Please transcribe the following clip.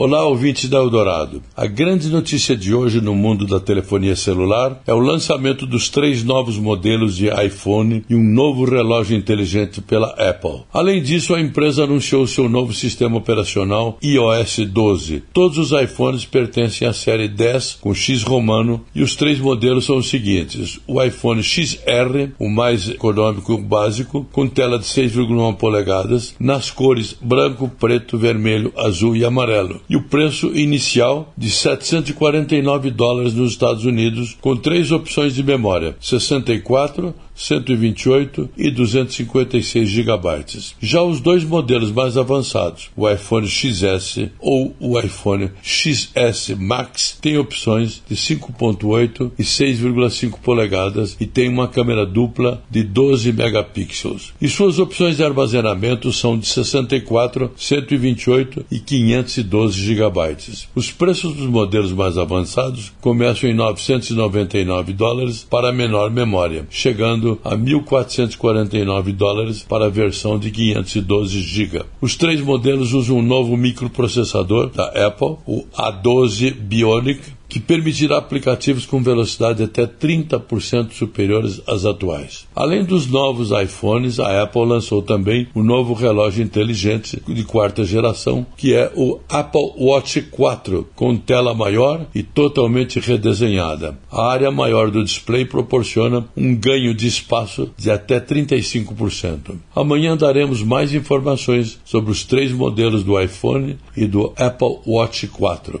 Olá, ouvintes da Eldorado. A grande notícia de hoje no mundo da telefonia celular é o lançamento dos três novos modelos de iPhone e um novo relógio inteligente pela Apple. Além disso, a empresa anunciou seu novo sistema operacional iOS 12. Todos os iPhones pertencem à série 10 com X romano e os três modelos são os seguintes: o iPhone XR, o mais econômico básico, com tela de 6,1 polegadas, nas cores branco, preto, vermelho, azul e amarelo e o preço inicial de 749 dólares nos Estados Unidos, com três opções de memória: 64, 128 e 256 GB. Já os dois modelos mais avançados, o iPhone XS ou o iPhone XS Max, têm opções de 5.8 e 6,5 polegadas e tem uma câmera dupla de 12 megapixels. E suas opções de armazenamento são de 64, 128 e 512 GB. Os preços dos modelos mais avançados começam em 999 dólares para menor memória, chegando chegando a 1.449 dólares para a versão de 512 GB. Os três modelos usam um novo microprocessador da Apple, o A12 Bionic, que permitirá aplicativos com velocidade até 30% superiores às atuais. Além dos novos iPhones, a Apple lançou também o um novo relógio inteligente de quarta geração, que é o Apple Watch 4, com tela maior e totalmente redesenhada. A área maior do display proporciona um ganho de espaço de até 35%. Amanhã daremos mais informações sobre os três modelos do iPhone e do Apple Watch 4.